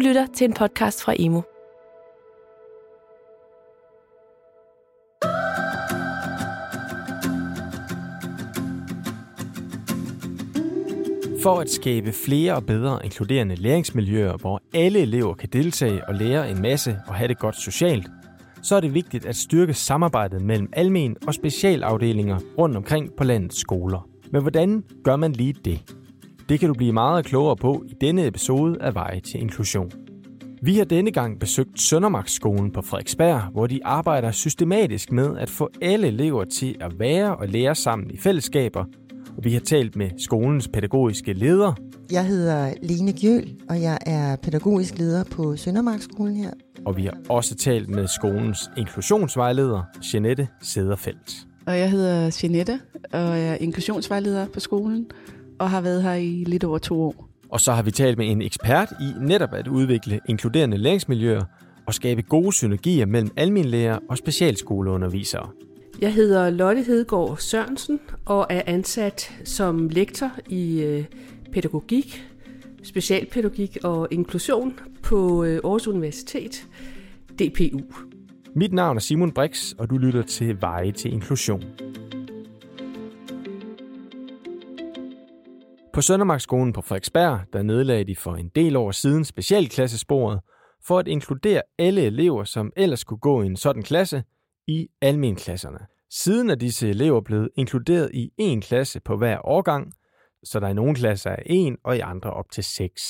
Du lytter til en podcast fra Imo. For at skabe flere og bedre inkluderende læringsmiljøer, hvor alle elever kan deltage og lære en masse og have det godt socialt, så er det vigtigt at styrke samarbejdet mellem almen og specialafdelinger rundt omkring på landets skoler. Men hvordan gør man lige det? Det kan du blive meget klogere på i denne episode af Veje til Inklusion. Vi har denne gang besøgt Søndermarksskolen på Frederiksberg, hvor de arbejder systematisk med at få alle elever til at være og lære sammen i fællesskaber og vi har talt med skolens pædagogiske leder. Jeg hedder Lene Gjøl, og jeg er pædagogisk leder på Søndermarkskolen her. Og vi har også talt med skolens inklusionsvejleder, Jeanette Sederfeldt. Og jeg hedder Jeanette, og jeg er inklusionsvejleder på skolen, og har været her i lidt over to år. Og så har vi talt med en ekspert i netop at udvikle inkluderende læringsmiljøer og skabe gode synergier mellem almindelærer og specialskoleundervisere. Jeg hedder Lotte Hedegaard Sørensen og er ansat som lektor i øh, pædagogik, specialpædagogik og inklusion på øh, Aarhus Universitet, DPU. Mit navn er Simon Brix, og du lytter til Veje til Inklusion. På Søndermarksskolen på Frederiksberg, der nedlagde de for en del år siden specialklassesporet for at inkludere alle elever, som ellers skulle gå i en sådan klasse, i almenklasserne. Siden er disse elever blevet inkluderet i en klasse på hver årgang, så der i nogle klasser er en og i andre op til seks.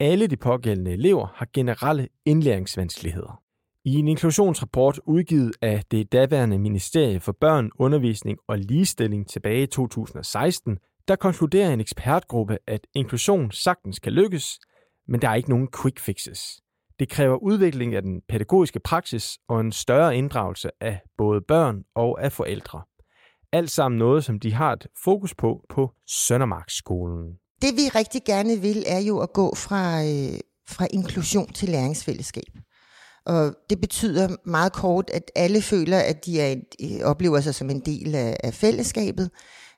Alle de pågældende elever har generelle indlæringsvanskeligheder. I en inklusionsrapport udgivet af det daværende Ministerie for Børn, Undervisning og Ligestilling tilbage i 2016, der konkluderer en ekspertgruppe, at inklusion sagtens kan lykkes, men der er ikke nogen quick fixes. Det kræver udvikling af den pædagogiske praksis og en større inddragelse af både børn og af forældre. Alt sammen noget, som de har et fokus på på Søndermarksskolen. Det vi rigtig gerne vil, er jo at gå fra, øh, fra inklusion til læringsfællesskab. Og det betyder meget kort, at alle føler, at de er, øh, oplever sig som en del af, af fællesskabet,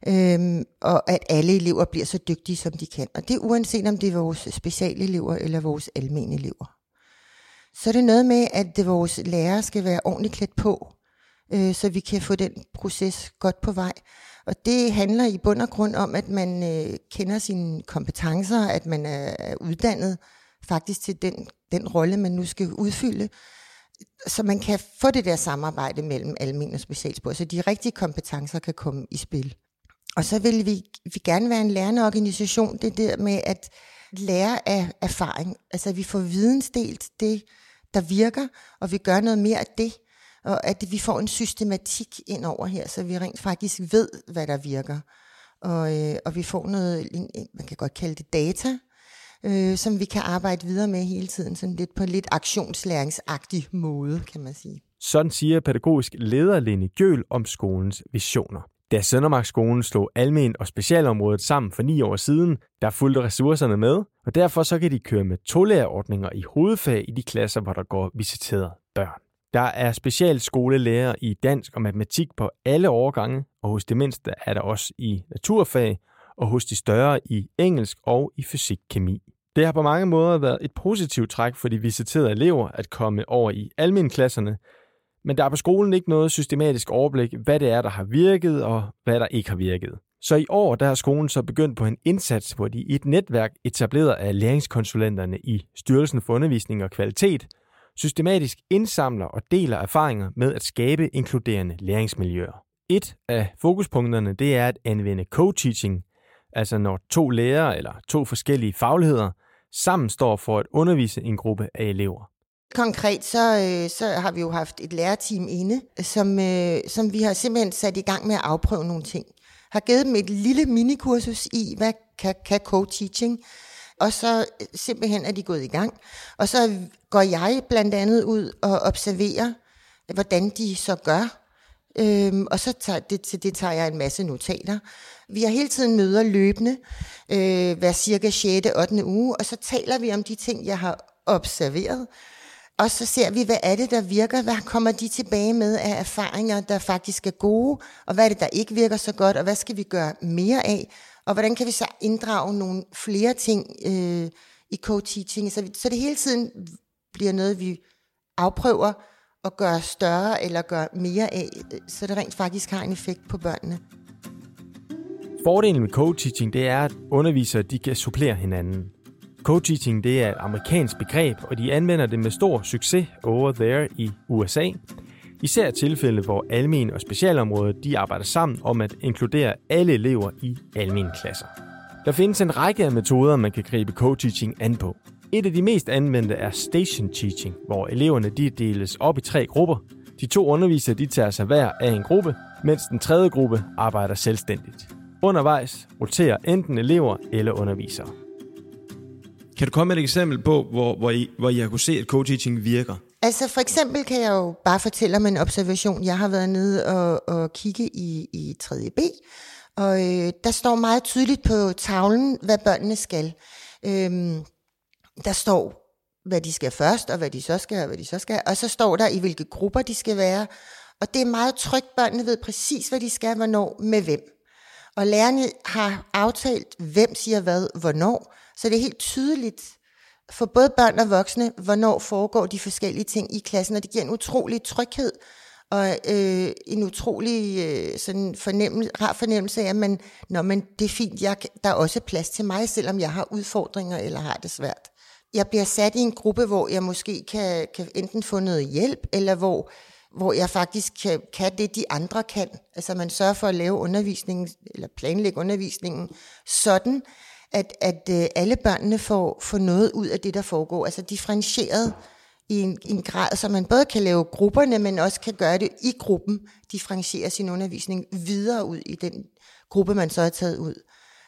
øhm, og at alle elever bliver så dygtige, som de kan. Og det er uanset om det er vores specialelever eller vores almindelige elever så er det noget med, at vores lærere skal være ordentligt klædt på, øh, så vi kan få den proces godt på vej. Og det handler i bund og grund om, at man øh, kender sine kompetencer, at man er, er uddannet faktisk til den, den rolle, man nu skal udfylde, så man kan få det der samarbejde mellem almen og specialspor, så de rigtige kompetencer kan komme i spil. Og så vil vi, vi gerne være en lærende organisation, det der med at lære af erfaring. Altså vi får vidensdelt det, der virker, og vi gør noget mere af det, og at vi får en systematik ind over her, så vi rent faktisk ved, hvad der virker. Og, øh, og vi får noget, man kan godt kalde det data, øh, som vi kan arbejde videre med hele tiden, sådan lidt på en lidt aktionslæringsagtig måde, kan man sige. Sådan siger pædagogisk leder Lene Gjøl om skolens visioner. Da Søndermarkskolen slog almen og specialområdet sammen for ni år siden, der fulgte ressourcerne med, og derfor så kan de køre med tolærerordninger i hovedfag i de klasser, hvor der går visiterede børn. Der er specialskolelærer i dansk og matematik på alle årgange, og hos de mindste er der også i naturfag, og hos de større i engelsk og i fysik-kemi. Det har på mange måder været et positivt træk for de visiterede elever at komme over i almenklasserne, men der er på skolen ikke noget systematisk overblik, hvad det er, der har virket og hvad der ikke har virket. Så i år der har skolen så begyndt på en indsats, hvor de i et netværk etableret af læringskonsulenterne i Styrelsen for Undervisning og Kvalitet systematisk indsamler og deler erfaringer med at skabe inkluderende læringsmiljøer. Et af fokuspunkterne det er at anvende co-teaching, altså når to lærere eller to forskellige fagligheder sammen står for at undervise en gruppe af elever. Konkret så, øh, så har vi jo haft et lærerteam inde, som, øh, som vi har simpelthen sat i gang med at afprøve nogle ting. Har givet dem et lille minikursus i, hvad kan, kan co-teaching, og så øh, simpelthen er de gået i gang. Og så går jeg blandt andet ud og observerer, hvordan de så gør. Øhm, og så tager, det, til det tager jeg en masse notater. Vi har hele tiden møder løbende, øh, hver cirka 6. 8. uge, og så taler vi om de ting, jeg har observeret. Og så ser vi, hvad er det, der virker? Hvad kommer de tilbage med af erfaringer, der faktisk er gode? Og hvad er det, der ikke virker så godt? Og hvad skal vi gøre mere af? Og hvordan kan vi så inddrage nogle flere ting øh, i co-teaching. Så, så det hele tiden bliver noget, vi afprøver og gøre større eller gøre mere af, øh, så det rent faktisk har en effekt på børnene. Fordelen med co-teaching, det er, at undervisere de kan supplere hinanden. Co-teaching det er et amerikansk begreb, og de anvender det med stor succes over there i USA. Især tilfælde, hvor almen og specialområdet de arbejder sammen om at inkludere alle elever i almen klasser. Der findes en række af metoder, man kan gribe co-teaching an på. Et af de mest anvendte er station teaching, hvor eleverne de deles op i tre grupper. De to undervisere de tager sig hver af en gruppe, mens den tredje gruppe arbejder selvstændigt. Undervejs roterer enten elever eller undervisere. Kan du komme med et eksempel på, hvor, hvor, I, hvor I har kunne se, at co-teaching virker? Altså for eksempel kan jeg jo bare fortælle om en observation. Jeg har været nede og, og kigge i, i 3B, og øh, der står meget tydeligt på tavlen, hvad børnene skal. Øhm, der står, hvad de skal først, og hvad de så skal, og hvad de så skal. Og så står der, i hvilke grupper de skal være. Og det er meget trygt. Børnene ved præcis, hvad de skal, hvornår, med hvem. Og lærerne har aftalt, hvem siger hvad, hvornår. Så det er helt tydeligt for både børn og voksne, hvornår foregår de forskellige ting i klassen. Og det giver en utrolig tryghed og øh, en utrolig øh, sådan fornemmelse, rar fornemmelse af, at man, når man, det er fint, jeg, der er også plads til mig, selvom jeg har udfordringer eller har det svært jeg bliver sat i en gruppe, hvor jeg måske kan, kan enten få noget hjælp, eller hvor, hvor jeg faktisk kan, kan det, de andre kan. Altså man sørger for at lave undervisningen, eller planlægge undervisningen sådan, at, at øh, alle børnene får, får noget ud af det, der foregår. Altså differentieret i en, i en grad, så man både kan lave grupperne, men også kan gøre det i gruppen, differentiere sin undervisning videre ud i den gruppe, man så har taget ud.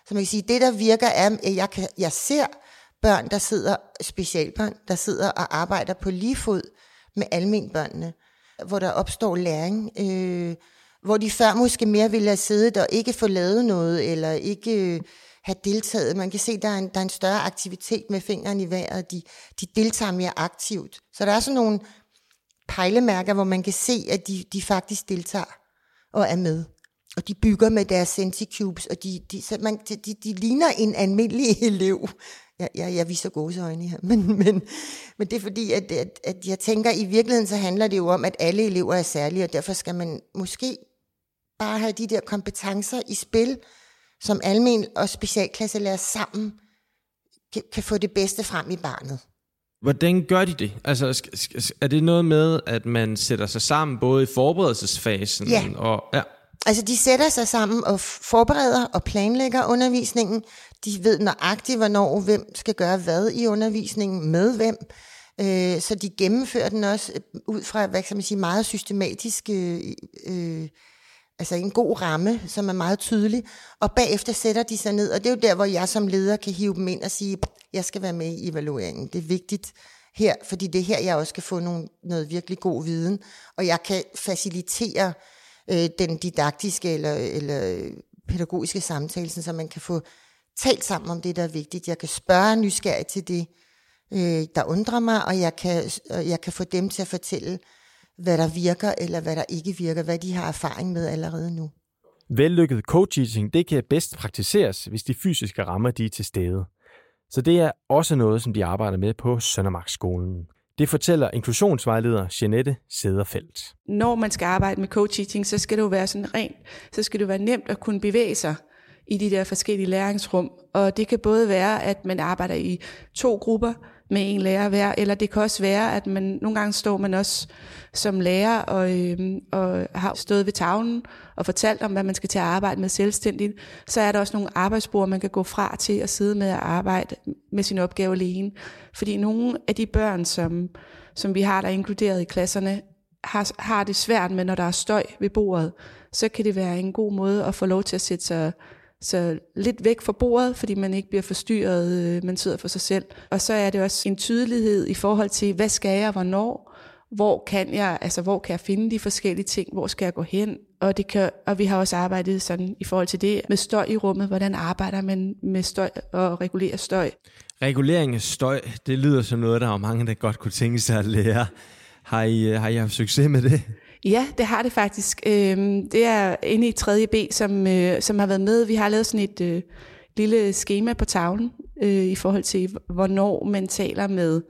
Så man kan sige, det der virker er, at jeg, kan, jeg ser, børn, der sidder, specialbørn, der sidder og arbejder på lige fod med almenbørnene, hvor der opstår læring, øh, hvor de før måske mere ville have siddet og ikke få lavet noget, eller ikke øh, have deltaget. Man kan se, der er en, der er en større aktivitet med fingeren i vejret, de, de deltager mere aktivt. Så der er sådan nogle pejlemærker, hvor man kan se, at de, de faktisk deltager og er med. Og de bygger med deres senticubes, og de, de, så man, de, de, de ligner en almindelig elev jeg, jeg, jeg viser gåseøjne her, men, men, men det er fordi, at, at, at jeg tænker, at i virkeligheden så handler det jo om, at alle elever er særlige, og derfor skal man måske bare have de der kompetencer i spil, som almen og specialklasselærer sammen kan, kan få det bedste frem i barnet. Hvordan gør de det? Altså, er det noget med, at man sætter sig sammen både i forberedelsesfasen? Ja. Og, ja. Altså, de sætter sig sammen og forbereder og planlægger undervisningen. De ved nøjagtigt, hvornår hvem skal gøre hvad i undervisningen, med hvem. Øh, så de gennemfører den også øh, ud fra, hvad kan man sige, meget systematisk, øh, øh, altså en god ramme, som er meget tydelig. Og bagefter sætter de sig ned, og det er jo der, hvor jeg som leder kan hive dem ind og sige, jeg skal være med i evalueringen. Det er vigtigt her, fordi det er her, jeg også kan få nogle, noget virkelig god viden, og jeg kan facilitere øh, den didaktiske eller, eller pædagogiske samtale, så man kan få talt sammen om det, der er vigtigt. Jeg kan spørge nysgerrigt til det, øh, der undrer mig, og jeg kan, jeg kan få dem til at fortælle, hvad der virker, eller hvad der ikke virker, hvad de har erfaring med allerede nu. Vellykket co-teaching, det kan bedst praktiseres, hvis de fysiske rammer de er til stede. Så det er også noget, som de arbejder med på Søndermarksskolen. Det fortæller inklusionsvejleder Jeanette Sederfeldt. Når man skal arbejde med co-teaching, så skal det jo være sådan rent, så skal det være nemt at kunne bevæge sig i de der forskellige læringsrum. Og det kan både være, at man arbejder i to grupper med en lærer hver, eller det kan også være, at man nogle gange står man også som lærer og, øh, og har stået ved tavlen og fortalt om, hvad man skal til at arbejde med selvstændigt. Så er der også nogle arbejdsbord, man kan gå fra til at sidde med at arbejde med sin opgave alene. Fordi nogle af de børn, som, som vi har der inkluderet i klasserne, har, har det svært med, når der er støj ved bordet, så kan det være en god måde at få lov til at sætte sig så lidt væk fra bordet, fordi man ikke bliver forstyrret, øh, man sidder for sig selv. Og så er det også en tydelighed i forhold til, hvad skal jeg, hvornår, hvor kan jeg, altså hvor kan jeg finde de forskellige ting, hvor skal jeg gå hen, og, det kan, og vi har også arbejdet sådan i forhold til det med støj i rummet, hvordan arbejder man med støj og regulerer støj. Regulering af støj, det lyder som noget, der er mange, der godt kunne tænke sig at lære. Har I, øh, har I haft succes med det? Ja, det har det faktisk. Øhm, det er inde i 3. B, som, øh, som har været med. Vi har lavet sådan et øh, lille schema på tavlen, øh, i forhold til, hvornår man taler med,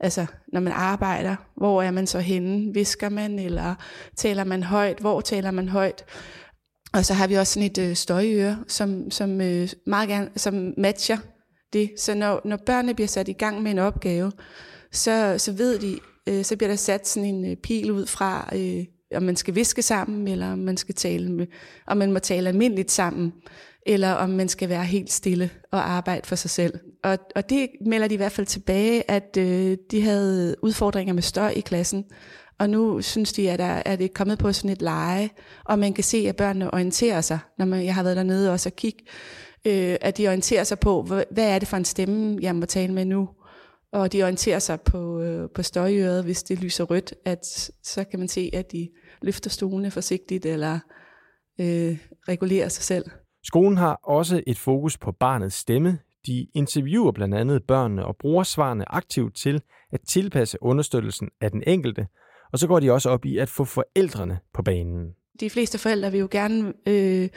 altså når man arbejder, hvor er man så henne? Visker man, eller taler man højt? Hvor taler man højt? Og så har vi også sådan et øh, støjøre, som, som øh, meget gerne, som matcher det. Så når, når børnene bliver sat i gang med en opgave, så, så ved de, øh, så bliver der sat sådan en øh, pil ud fra, øh, om man skal viske sammen, eller om man skal tale med, om man må tale almindeligt sammen, eller om man skal være helt stille og arbejde for sig selv. Og, og det melder de i hvert fald tilbage, at øh, de havde udfordringer med støj i klassen, og nu synes de, at, der, at det er kommet på sådan et leje, og man kan se, at børnene orienterer sig, når man, jeg har været dernede også og kigge, øh, at de orienterer sig på, hvad, hvad er det for en stemme, jeg må tale med nu, og de orienterer sig på, øh, på støjøret, hvis det lyser rødt, at så kan man se, at de løfter stolene forsigtigt, eller øh, regulerer sig selv. Skolen har også et fokus på barnets stemme. De interviewer blandt andet børnene og bruger svarene aktivt til at tilpasse understøttelsen af den enkelte, og så går de også op i at få forældrene på banen. De fleste forældre vil jo gerne øh,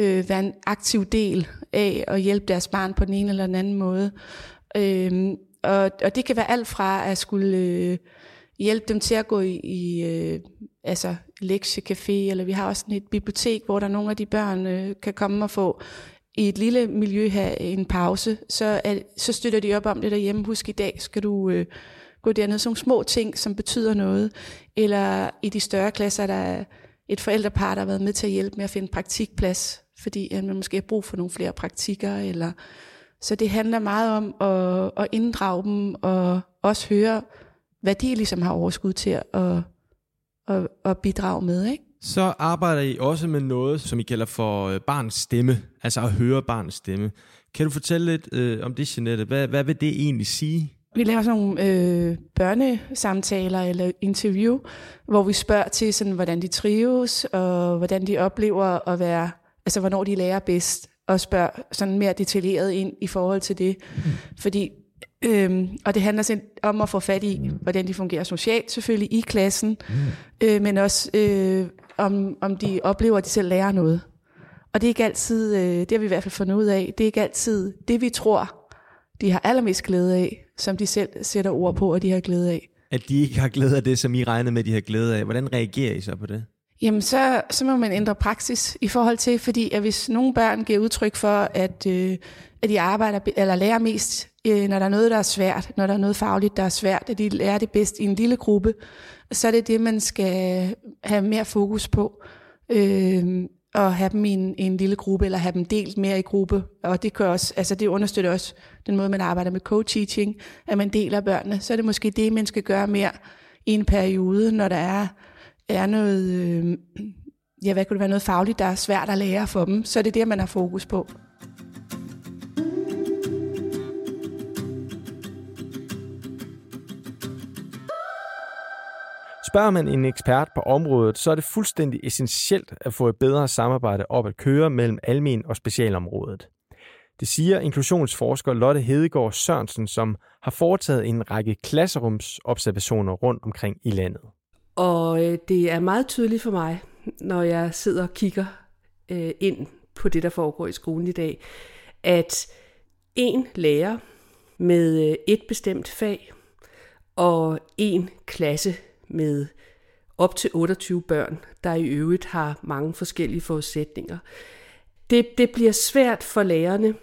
øh, være en aktiv del af at hjælpe deres barn på den ene eller den anden måde. Øh, og, og det kan være alt fra at skulle øh, hjælpe dem til at gå i, i øh, altså lektiecafé, eller vi har også et bibliotek, hvor der nogle af de børn øh, kan komme og få i et lille miljø have en pause, så, er, så støtter de op om det derhjemme. Husk i dag skal du øh, gå derned. Sådan nogle små ting, som betyder noget. Eller i de større klasser, der er et forældrepar, der har været med til at hjælpe med at finde praktikplads, fordi at man måske har brug for nogle flere praktikker. Eller... Så det handler meget om at, at inddrage dem, og også høre, hvad de ligesom har overskud til at, at, at bidrage med. Ikke? Så arbejder I også med noget, som I kalder for øh, barns stemme, altså at høre barns stemme. Kan du fortælle lidt øh, om det, Jeanette? Hvad, hvad vil det egentlig sige? Vi laver sådan nogle øh, børnesamtaler eller interview, hvor vi spørger til, sådan, hvordan de trives, og hvordan de oplever at være, altså hvornår de lærer bedst, og spørger sådan mere detaljeret ind i forhold til det. Mm. Fordi, øhm, og det handler om at få fat i, hvordan de fungerer socialt, selvfølgelig i klassen, mm. øh, men også øh, om, om de oplever, at de selv lærer noget. Og det er ikke altid, øh, det har vi i hvert fald fundet ud af, det er ikke altid det, vi tror, de har allermest glæde af, som de selv sætter ord på, at de har glæde af. At de ikke har glæde af det, som I regnede med, de har glæde af. Hvordan reagerer I så på det? Jamen, så, så må man ændre praksis i forhold til, fordi at hvis nogle børn giver udtryk for, at, øh, at de arbejder eller lærer mest, øh, når der er noget, der er svært, når der er noget fagligt, der er svært, at de lærer det bedst i en lille gruppe, så er det det, man skal have mere fokus på. Øh, og have dem i en, i en lille gruppe, eller have dem delt mere i gruppe. Og det, kan også, altså det understøtter også den måde, man arbejder med co-teaching, at man deler børnene. Så er det måske det, man skal gøre mere i en periode, når der er, er noget, øh, ja, hvad kunne det være, noget fagligt, der er svært at lære for dem. Så er det det, man har fokus på. Spørger man en ekspert på området, så er det fuldstændig essentielt at få et bedre samarbejde op at køre mellem almen og specialområdet. Det siger inklusionsforsker Lotte Hedegaard Sørensen, som har foretaget en række klasserumsobservationer rundt omkring i landet. Og øh, det er meget tydeligt for mig, når jeg sidder og kigger øh, ind på det, der foregår i skolen i dag, at en lærer med øh, et bestemt fag og en klasse med op til 28 børn, der i øvrigt har mange forskellige forudsætninger. Det, det bliver svært for lærerne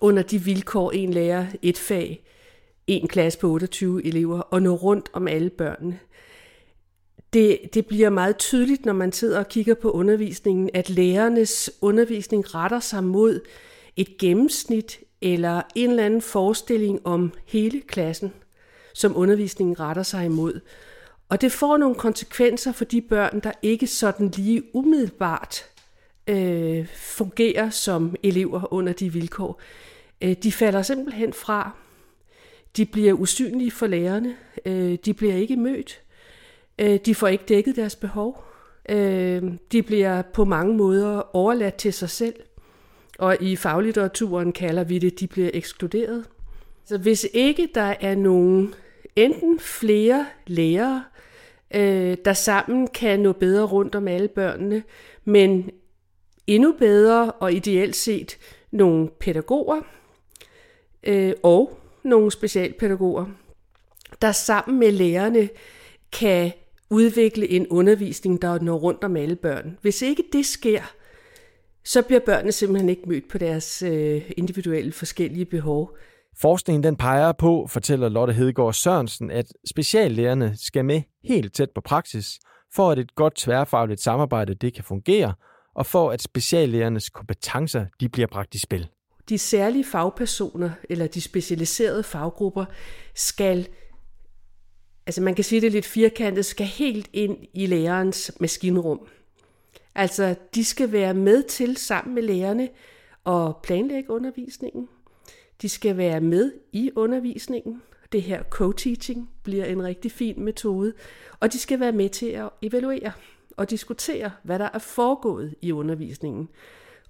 under de vilkår, en lærer et fag, en klasse på 28 elever, og nå rundt om alle børnene. Det, det bliver meget tydeligt, når man sidder og kigger på undervisningen, at lærernes undervisning retter sig mod et gennemsnit eller en eller anden forestilling om hele klassen, som undervisningen retter sig imod. Og det får nogle konsekvenser for de børn, der ikke sådan lige umiddelbart øh, fungerer som elever under de vilkår. Øh, de falder simpelthen fra. De bliver usynlige for lærerne. Øh, de bliver ikke mødt. Øh, de får ikke dækket deres behov. Øh, de bliver på mange måder overladt til sig selv. Og i faglitteraturen kalder vi det, de bliver ekskluderet. Så hvis ikke der er nogen enten flere lærere, øh, der sammen kan nå bedre rundt om alle børnene, men endnu bedre og ideelt set nogle pædagoger, øh, og nogle specialpædagoger, der sammen med lærerne kan udvikle en undervisning, der når rundt om alle børn. Hvis ikke det sker, så bliver børnene simpelthen ikke mødt på deres øh, individuelle forskellige behov. Forskningen den peger på, fortæller Lotte Hedegaard Sørensen, at speciallærerne skal med helt tæt på praksis, for at et godt tværfagligt samarbejde det kan fungere, og for at speciallærernes kompetencer de bliver bragt i spil. De særlige fagpersoner, eller de specialiserede faggrupper, skal, altså man kan sige det lidt firkantet, skal helt ind i lærerens maskinrum. Altså, de skal være med til sammen med lærerne og planlægge undervisningen. De skal være med i undervisningen. Det her co-teaching bliver en rigtig fin metode. Og de skal være med til at evaluere og diskutere, hvad der er foregået i undervisningen.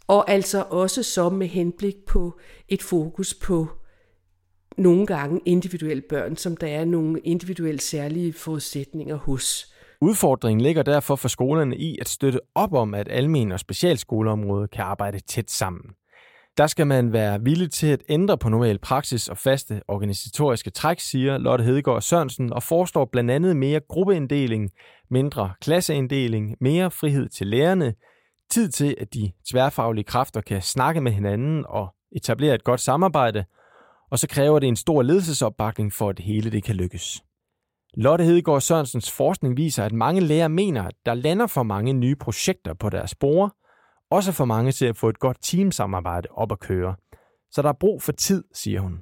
Og altså også så med henblik på et fokus på nogle gange individuelle børn, som der er nogle individuelle særlige forudsætninger hos. Udfordringen ligger derfor for skolerne i at støtte op om, at almen- og specialskoleområdet kan arbejde tæt sammen. Der skal man være villig til at ændre på normal praksis og faste organisatoriske træk, siger Lotte Hedegaard Sørensen, og forestår blandt andet mere gruppeinddeling, mindre klasseinddeling, mere frihed til lærerne, tid til, at de tværfaglige kræfter kan snakke med hinanden og etablere et godt samarbejde, og så kræver det en stor ledelsesopbakning for, at det hele det kan lykkes. Lotte Hedegaard Sørensens forskning viser, at mange lærere mener, at der lander for mange nye projekter på deres spore, også for mange til at få et godt teamsamarbejde op at køre. Så der er brug for tid, siger hun.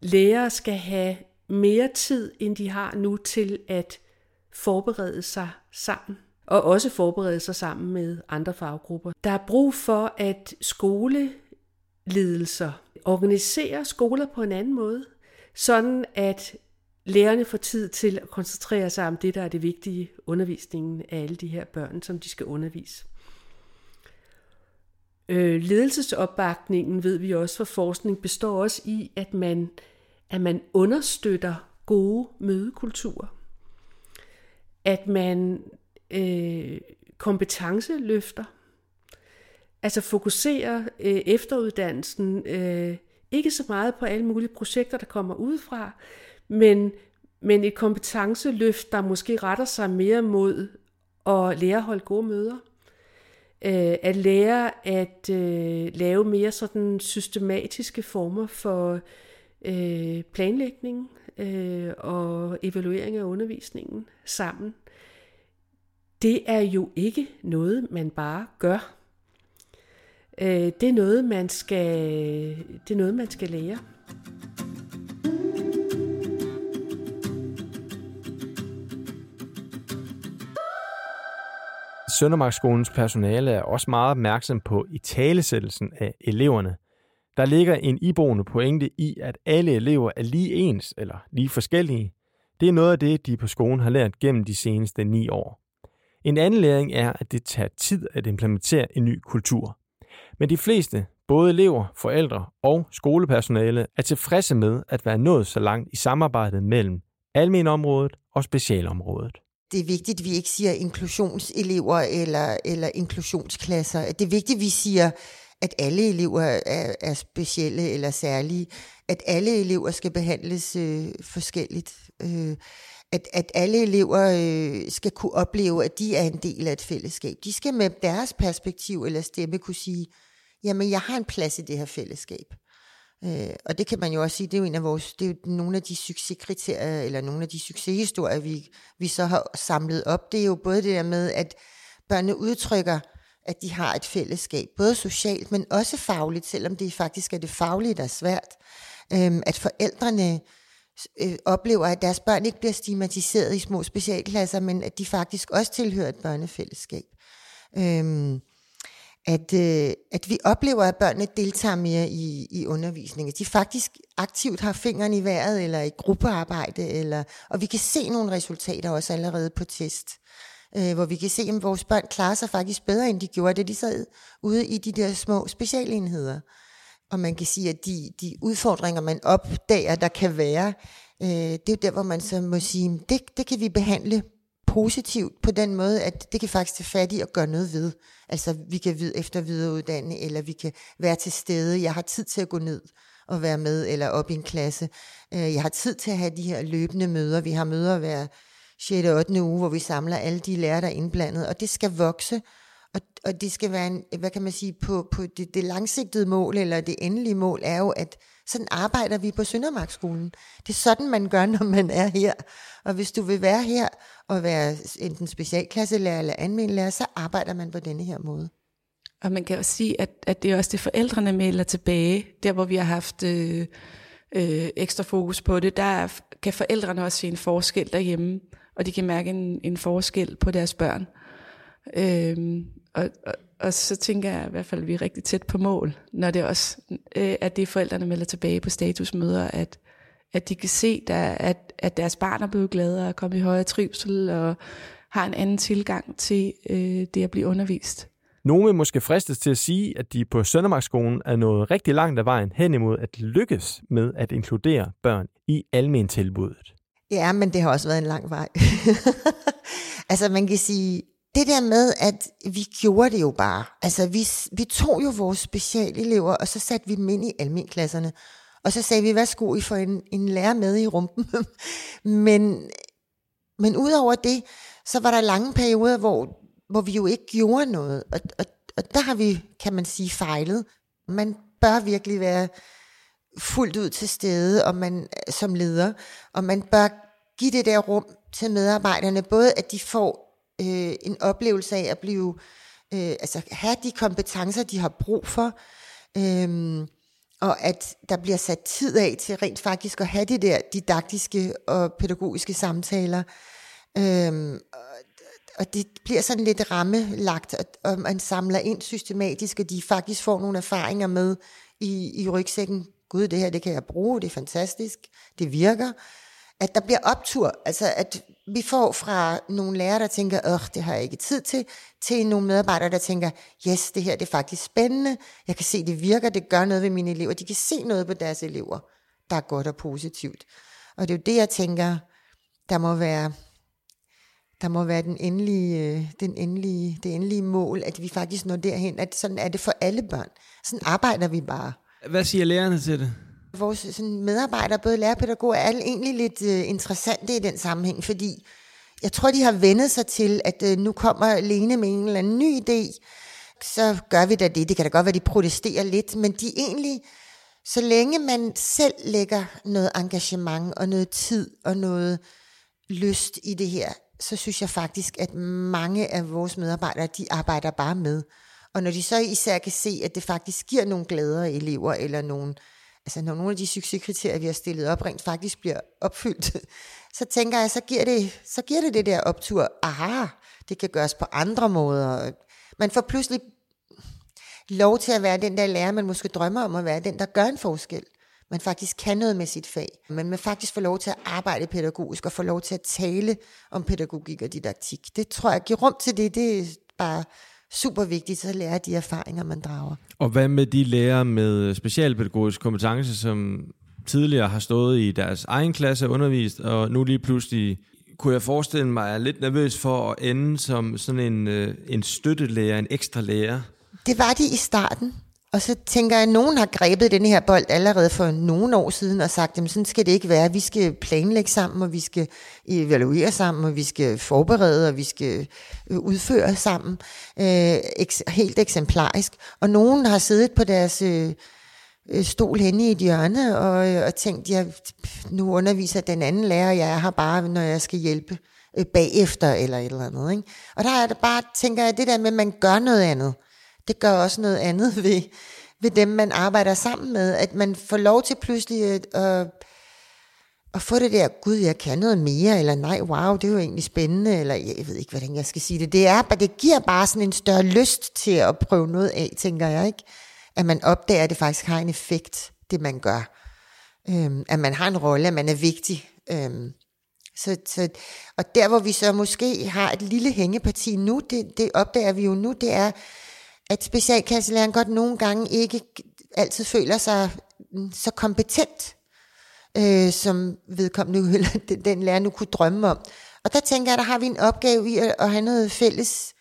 Lærere skal have mere tid, end de har nu til at forberede sig sammen og også forberede sig sammen med andre faggrupper. Der er brug for, at skole lidelser organiserer skoler på en anden måde, sådan at lærerne får tid til at koncentrere sig om det, der er det vigtige, undervisningen af alle de her børn, som de skal undervise. Øh, ledelsesopbakningen, ved vi også fra forskning, består også i, at man, at man understøtter gode mødekulturer. At man øh, kompetenceløfter, altså fokuserer øh, efteruddannelsen øh, ikke så meget på alle mulige projekter, der kommer udefra, men, men et kompetenceløft, der måske retter sig mere mod at lære at holde gode møder. Øh, at lære at øh, lave mere sådan systematiske former for øh, planlægning øh, og evaluering af undervisningen sammen. Det er jo ikke noget, man bare gør. Øh, det er noget, man skal, det er noget, man skal lære. Søndermarkskolens personale er også meget opmærksom på i talesættelsen af eleverne. Der ligger en iboende pointe i, at alle elever er lige ens eller lige forskellige. Det er noget af det, de på skolen har lært gennem de seneste ni år. En anden læring er, at det tager tid at implementere en ny kultur. Men de fleste, både elever, forældre og skolepersonale, er tilfredse med at være nået så langt i samarbejdet mellem almenområdet og specialområdet det er vigtigt, at vi ikke siger inklusionselever eller, eller inklusionsklasser. Det er vigtigt, at vi siger, at alle elever er, er specielle eller særlige. At alle elever skal behandles øh, forskelligt. Øh, at, at alle elever øh, skal kunne opleve, at de er en del af et fællesskab. De skal med deres perspektiv eller stemme kunne sige, jamen jeg har en plads i det her fællesskab. Øh, og det kan man jo også sige, det er jo en af vores, det er jo nogle af de succeskriterier, eller nogle af de succeshistorier, vi, vi så har samlet op. Det er jo både det der med, at børnene udtrykker, at de har et fællesskab, både socialt, men også fagligt, selvom det faktisk er det faglige, der er svært. Øh, at forældrene øh, oplever, at deres børn ikke bliver stigmatiseret i små specialklasser, men at de faktisk også tilhører et børnefællesskab. Øhm, at, øh, at vi oplever, at børnene deltager mere i, i undervisningen. De faktisk aktivt har fingrene i vejret, eller i gruppearbejde, eller, og vi kan se nogle resultater også allerede på test. Øh, hvor vi kan se, at vores børn klarer sig faktisk bedre, end de gjorde, det de sad ude i de der små specialenheder. Og man kan sige, at de, de udfordringer, man opdager, der kan være, øh, det er der, hvor man så må sige, det, det kan vi behandle positivt på den måde, at det kan faktisk tage fat i at gøre noget ved. Altså vi kan vid- efter videreuddanne, eller vi kan være til stede. Jeg har tid til at gå ned og være med, eller op i en klasse. Øh, jeg har tid til at have de her løbende møder. Vi har møder hver 6. og 8. uge, hvor vi samler alle de lærere, der er indblandet, og det skal vokse, og, og det skal være, en, hvad kan man sige, på, på det, det langsigtede mål, eller det endelige mål, er jo, at sådan arbejder vi på Søndermarkskolen. Det er sådan, man gør, når man er her. Og hvis du vil være her og være enten specialklasselærer eller almenlærer, så arbejder man på denne her måde. Og man kan også sige, at, at det er også det, forældrene melder tilbage, der hvor vi har haft øh, øh, ekstra fokus på det, der kan forældrene også se en forskel derhjemme, og de kan mærke en, en forskel på deres børn. Øh, og, og, og så tænker jeg i hvert fald, at vi er rigtig tæt på mål, når det også øh, er det, forældrene melder tilbage på statusmøder, at, at de kan se, der, at, at deres barn er blevet gladere og kommet i højere trivsel og har en anden tilgang til øh, det at blive undervist. Nogle vil måske fristes til at sige, at de på Søndermarkskolen er nået rigtig langt af vejen hen imod at lykkes med at inkludere børn i almen tilbuddet. Ja, men det har også været en lang vej. altså man kan sige, det der med, at vi gjorde det jo bare. Altså vi, vi tog jo vores specialelever, og så satte vi dem ind i almenklasserne. Og så sagde vi, værsgo, I får en, en lærer med i rumpen. men, men udover det, så var der lange perioder, hvor, hvor vi jo ikke gjorde noget. Og, og, og der har vi, kan man sige, fejlet. Man bør virkelig være fuldt ud til stede og man, som leder, og man bør give det der rum til medarbejderne, både at de får øh, en oplevelse af at blive, øh, altså have de kompetencer, de har brug for, øh, og at der bliver sat tid af til rent faktisk at have de der didaktiske og pædagogiske samtaler. Øh, og det bliver sådan lidt rammelagt, og man samler ind systematisk, og de faktisk får nogle erfaringer med i, i rygsækken. Gud, det her, det kan jeg bruge, det er fantastisk, det virker. At der bliver optur, altså at vi får fra nogle lærere, der tænker, åh, det har jeg ikke tid til, til nogle medarbejdere, der tænker, yes, det her det er faktisk spændende, jeg kan se, det virker, det gør noget ved mine elever, de kan se noget på deres elever, der er godt og positivt. Og det er jo det, jeg tænker, der må være, der må være den endelige, øh, den endelige, det endelige mål, at vi faktisk når derhen, at sådan er det for alle børn. Sådan arbejder vi bare. Hvad siger lærerne til det? Vores sådan, medarbejdere, både lærerpædagoger, er egentlig lidt øh, interessante i den sammenhæng, fordi jeg tror, de har vendet sig til, at øh, nu kommer Lene med en eller anden ny idé, så gør vi da det. Det kan da godt være, de protesterer lidt, men de egentlig, så længe man selv lægger noget engagement og noget tid og noget lyst i det her, så synes jeg faktisk, at mange af vores medarbejdere, de arbejder bare med. Og når de så især kan se, at det faktisk giver nogle glæder elever, eller nogle, altså når nogle af de succeskriterier, vi har stillet op, rent faktisk bliver opfyldt, så tænker jeg, så giver det, så giver det det der optur, aha, det kan gøres på andre måder. Man får pludselig lov til at være den der lærer, man måske drømmer om at være, den der gør en forskel man faktisk kan noget med sit fag. Men man faktisk får lov til at arbejde pædagogisk og får lov til at tale om pædagogik og didaktik. Det tror jeg giver rum til det. Det er bare super vigtigt, så lære de erfaringer, man drager. Og hvad med de lærere med specialpædagogisk kompetence, som tidligere har stået i deres egen klasse og undervist, og nu lige pludselig kunne jeg forestille mig, er lidt nervøs for at ende som sådan en, øh, en støttelærer, en ekstra lærer? Det var de i starten. Og så tænker jeg, at nogen har grebet den her bold allerede for nogle år siden og sagt, at sådan skal det ikke være. Vi skal planlægge sammen, og vi skal evaluere sammen, og vi skal forberede, og vi skal øh, udføre sammen. Øh, helt eksemplarisk. Og nogen har siddet på deres øh, øh, stol henne i et hjørne og, øh, og tænkt, ja, nu underviser den anden lærer, jeg er her bare, når jeg skal hjælpe øh, bagefter eller et eller andet. Ikke? Og der er det bare, tænker jeg, det der med, at man gør noget andet det gør også noget andet ved, ved dem, man arbejder sammen med. At man får lov til pludselig at, at, at få det der, gud, jeg kan noget mere, eller nej, wow, det er jo egentlig spændende, eller jeg ved ikke, hvordan jeg skal sige det. Det, er, det giver bare sådan en større lyst til at prøve noget af, tænker jeg, ikke? At man opdager, at det faktisk har en effekt, det man gør. Øhm, at man har en rolle, at man er vigtig. Øhm, så, så, og der, hvor vi så måske har et lille hængeparti nu, det, det opdager vi jo nu, det er, at specialklasselæreren godt nogle gange ikke altid føler sig mm, så kompetent, øh, som vedkommende den, den lærer nu kunne drømme om. Og der tænker jeg, der har vi en opgave i at, at have noget fælles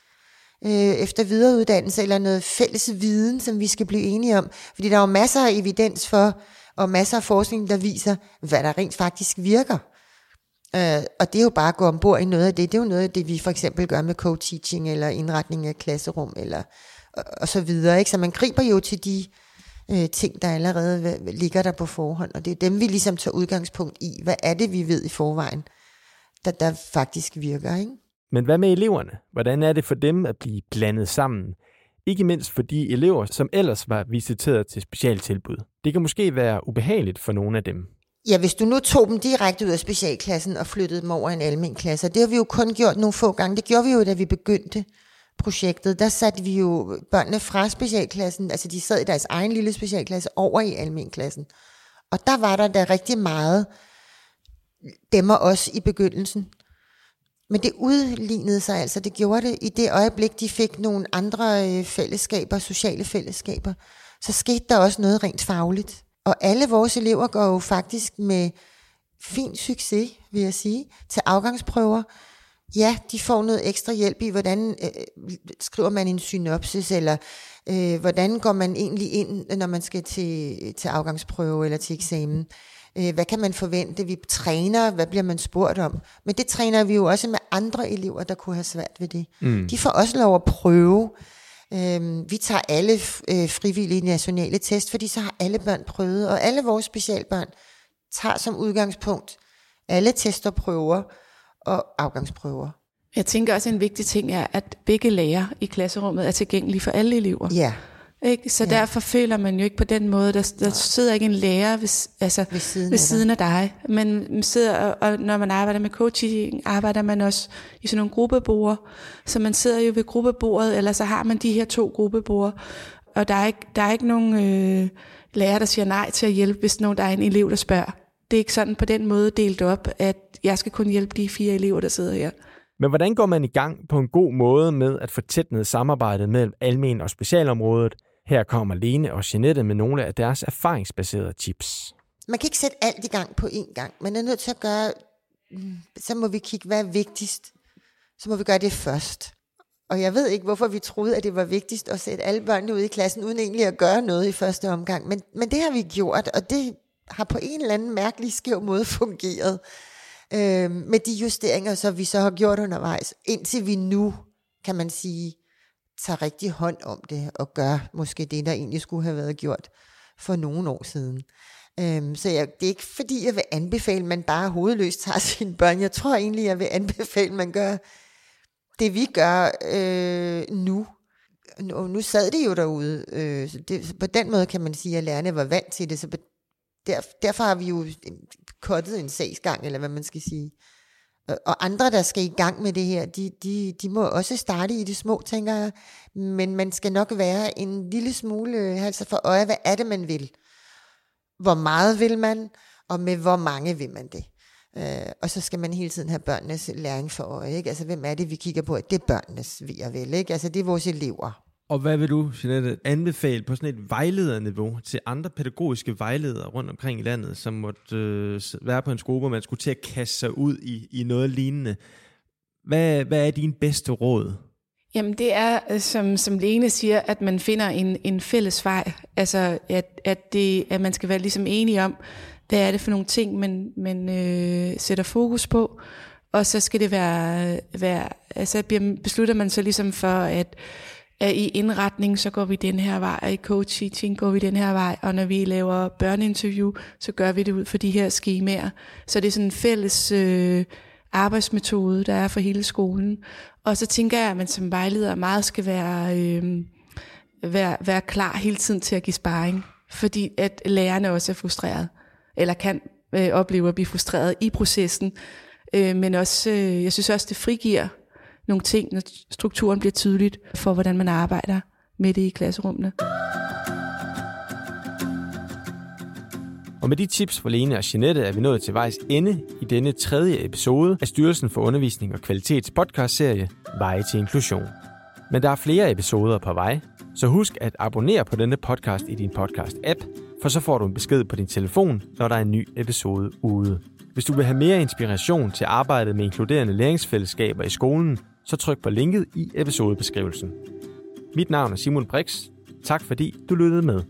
øh, efter videreuddannelse, eller noget fælles viden, som vi skal blive enige om. Fordi der er jo masser af evidens for, og masser af forskning, der viser, hvad der rent faktisk virker. Øh, og det er jo bare at gå ombord i noget af det. Det er jo noget af det, vi for eksempel gør med co-teaching, eller indretning af klasserum, eller og, og så videre. Ikke? Så man griber jo til de uh, ting, der allerede ligger der på forhånd, og det er dem, vi ligesom tager udgangspunkt i. Hvad er det, vi ved i forvejen, der, der faktisk virker, ikke? Men hvad med eleverne? Hvordan er det for dem at blive blandet sammen? Ikke mindst for de elever, som ellers var visiteret til specialtilbud. Det kan måske være ubehageligt for nogle af dem. Ja, hvis du nu tog dem direkte ud af specialklassen og flyttede dem over i en almen klasse, det har vi jo kun gjort nogle få gange. Det gjorde vi jo, da vi begyndte projektet. Der satte vi jo børnene fra specialklassen, altså de sad i deres egen lille specialklasse, over i almenklassen. Og der var der da rigtig meget dem og os i begyndelsen. Men det udlignede sig altså, det gjorde det i det øjeblik, de fik nogle andre øh, fællesskaber, sociale fællesskaber, så skete der også noget rent fagligt. Og alle vores elever går jo faktisk med fin succes, vil jeg sige, til afgangsprøver. Ja, de får noget ekstra hjælp i, hvordan øh, skriver man en synopsis, eller øh, hvordan går man egentlig ind, når man skal til, til afgangsprøve eller til eksamen. Øh, hvad kan man forvente? Vi træner, hvad bliver man spurgt om? Men det træner vi jo også med andre elever, der kunne have svært ved det. Mm. De får også lov at prøve. Øh, vi tager alle øh, frivillige nationale test, fordi så har alle børn prøvet, og alle vores specialbørn tager som udgangspunkt alle tester, prøver og afgangsprøver. Jeg tænker også, at en vigtig ting er, at begge lærere i klasserummet er tilgængelige for alle elever. Ja. Ikke? Så ja. derfor føler man jo ikke på den måde, der, der sidder ikke en lærer ved, altså, ved, siden, ved siden af dig. Men sidder, og, og når man arbejder med coaching, arbejder man også i sådan nogle gruppebord. Så man sidder jo ved gruppebordet, eller så har man de her to gruppebord. Og der er ikke, der er ikke nogen øh, lærer, der siger nej til at hjælpe, hvis nogen, der er en elev, der spørger. Det er ikke sådan på den måde delt op, at jeg skal kun hjælpe de fire elever, der sidder her. Men hvordan går man i gang på en god måde med at få tætnet samarbejdet mellem almen og specialområdet, her kommer Lene og Jeanette med nogle af deres erfaringsbaserede tips. Man kan ikke sætte alt i gang på én gang. Man er nødt til at gøre, så må vi kigge, hvad er vigtigst. Så må vi gøre det først. Og jeg ved ikke, hvorfor vi troede, at det var vigtigst at sætte alle børnene ud i klassen, uden egentlig at gøre noget i første omgang. Men, men det har vi gjort, og det har på en eller anden mærkelig skæv måde fungeret. Øh, med de justeringer, så vi så har gjort undervejs, indtil vi nu, kan man sige, tager rigtig hånd om det, og gør måske det, der egentlig skulle have været gjort for nogle år siden. Øhm, så jeg, det er ikke fordi, jeg vil anbefale, at man bare hovedløst tager sine børn. Jeg tror egentlig, jeg vil anbefale, at man gør det, vi gør øh, nu. nu. Nu sad det jo derude. Øh, så det, på den måde kan man sige, at lærerne var vant til det. Så der, derfor har vi jo kottet en sagsgang, eller hvad man skal sige. Og andre, der skal i gang med det her, de, de, de må også starte i det små, tænker jeg. Men man skal nok være en lille smule altså for øje, hvad er det, man vil? Hvor meget vil man, og med hvor mange vil man det? Uh, og så skal man hele tiden have børnenes læring for øje. Ikke? Altså, hvem er det, vi kigger på? Det er børnenes vi er vel. Ikke? Altså, det er vores elever. Og hvad vil du, Jeanette, anbefale på sådan et vejlederniveau til andre pædagogiske vejledere rundt omkring i landet, som måtte øh, være på en skole, hvor man skulle til at kaste sig ud i, i noget lignende? Hvad, hvad er din bedste råd? Jamen det er, øh, som, som Lene siger, at man finder en, en fælles vej. Altså at, at, det, at man skal være ligesom enige om, hvad er det for nogle ting, man, man øh, sætter fokus på. Og så skal det være, være altså beslutter man så ligesom for, at at i indretning, så går vi den her vej, og i coach-teaching går vi den her vej, og når vi laver børneinterview, så gør vi det ud for de her skemaer. Så det er sådan en fælles øh, arbejdsmetode, der er for hele skolen. Og så tænker jeg, at man som vejleder meget skal være, øh, være, være klar hele tiden til at give sparring, fordi at lærerne også er frustreret, eller kan øh, opleve at blive frustreret i processen. Øh, men også, øh, jeg synes også, det frigiver nogle ting, når strukturen bliver tydeligt for, hvordan man arbejder med det i klasserummene. Og med de tips fra Lene og Jeanette er vi nået til vejs ende i denne tredje episode af Styrelsen for Undervisning og Kvalitets podcastserie Veje til Inklusion. Men der er flere episoder på vej, så husk at abonnere på denne podcast i din podcast-app, for så får du en besked på din telefon, når der er en ny episode ude. Hvis du vil have mere inspiration til arbejdet med inkluderende læringsfællesskaber i skolen, så tryk på linket i episodebeskrivelsen. Mit navn er Simon Brix. Tak fordi du lyttede med.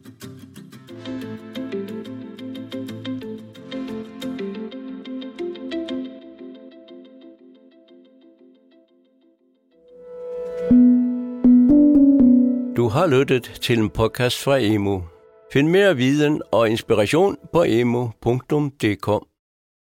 Du har lyttet til en podcast fra Emo. Find mere viden og inspiration på emo.dk.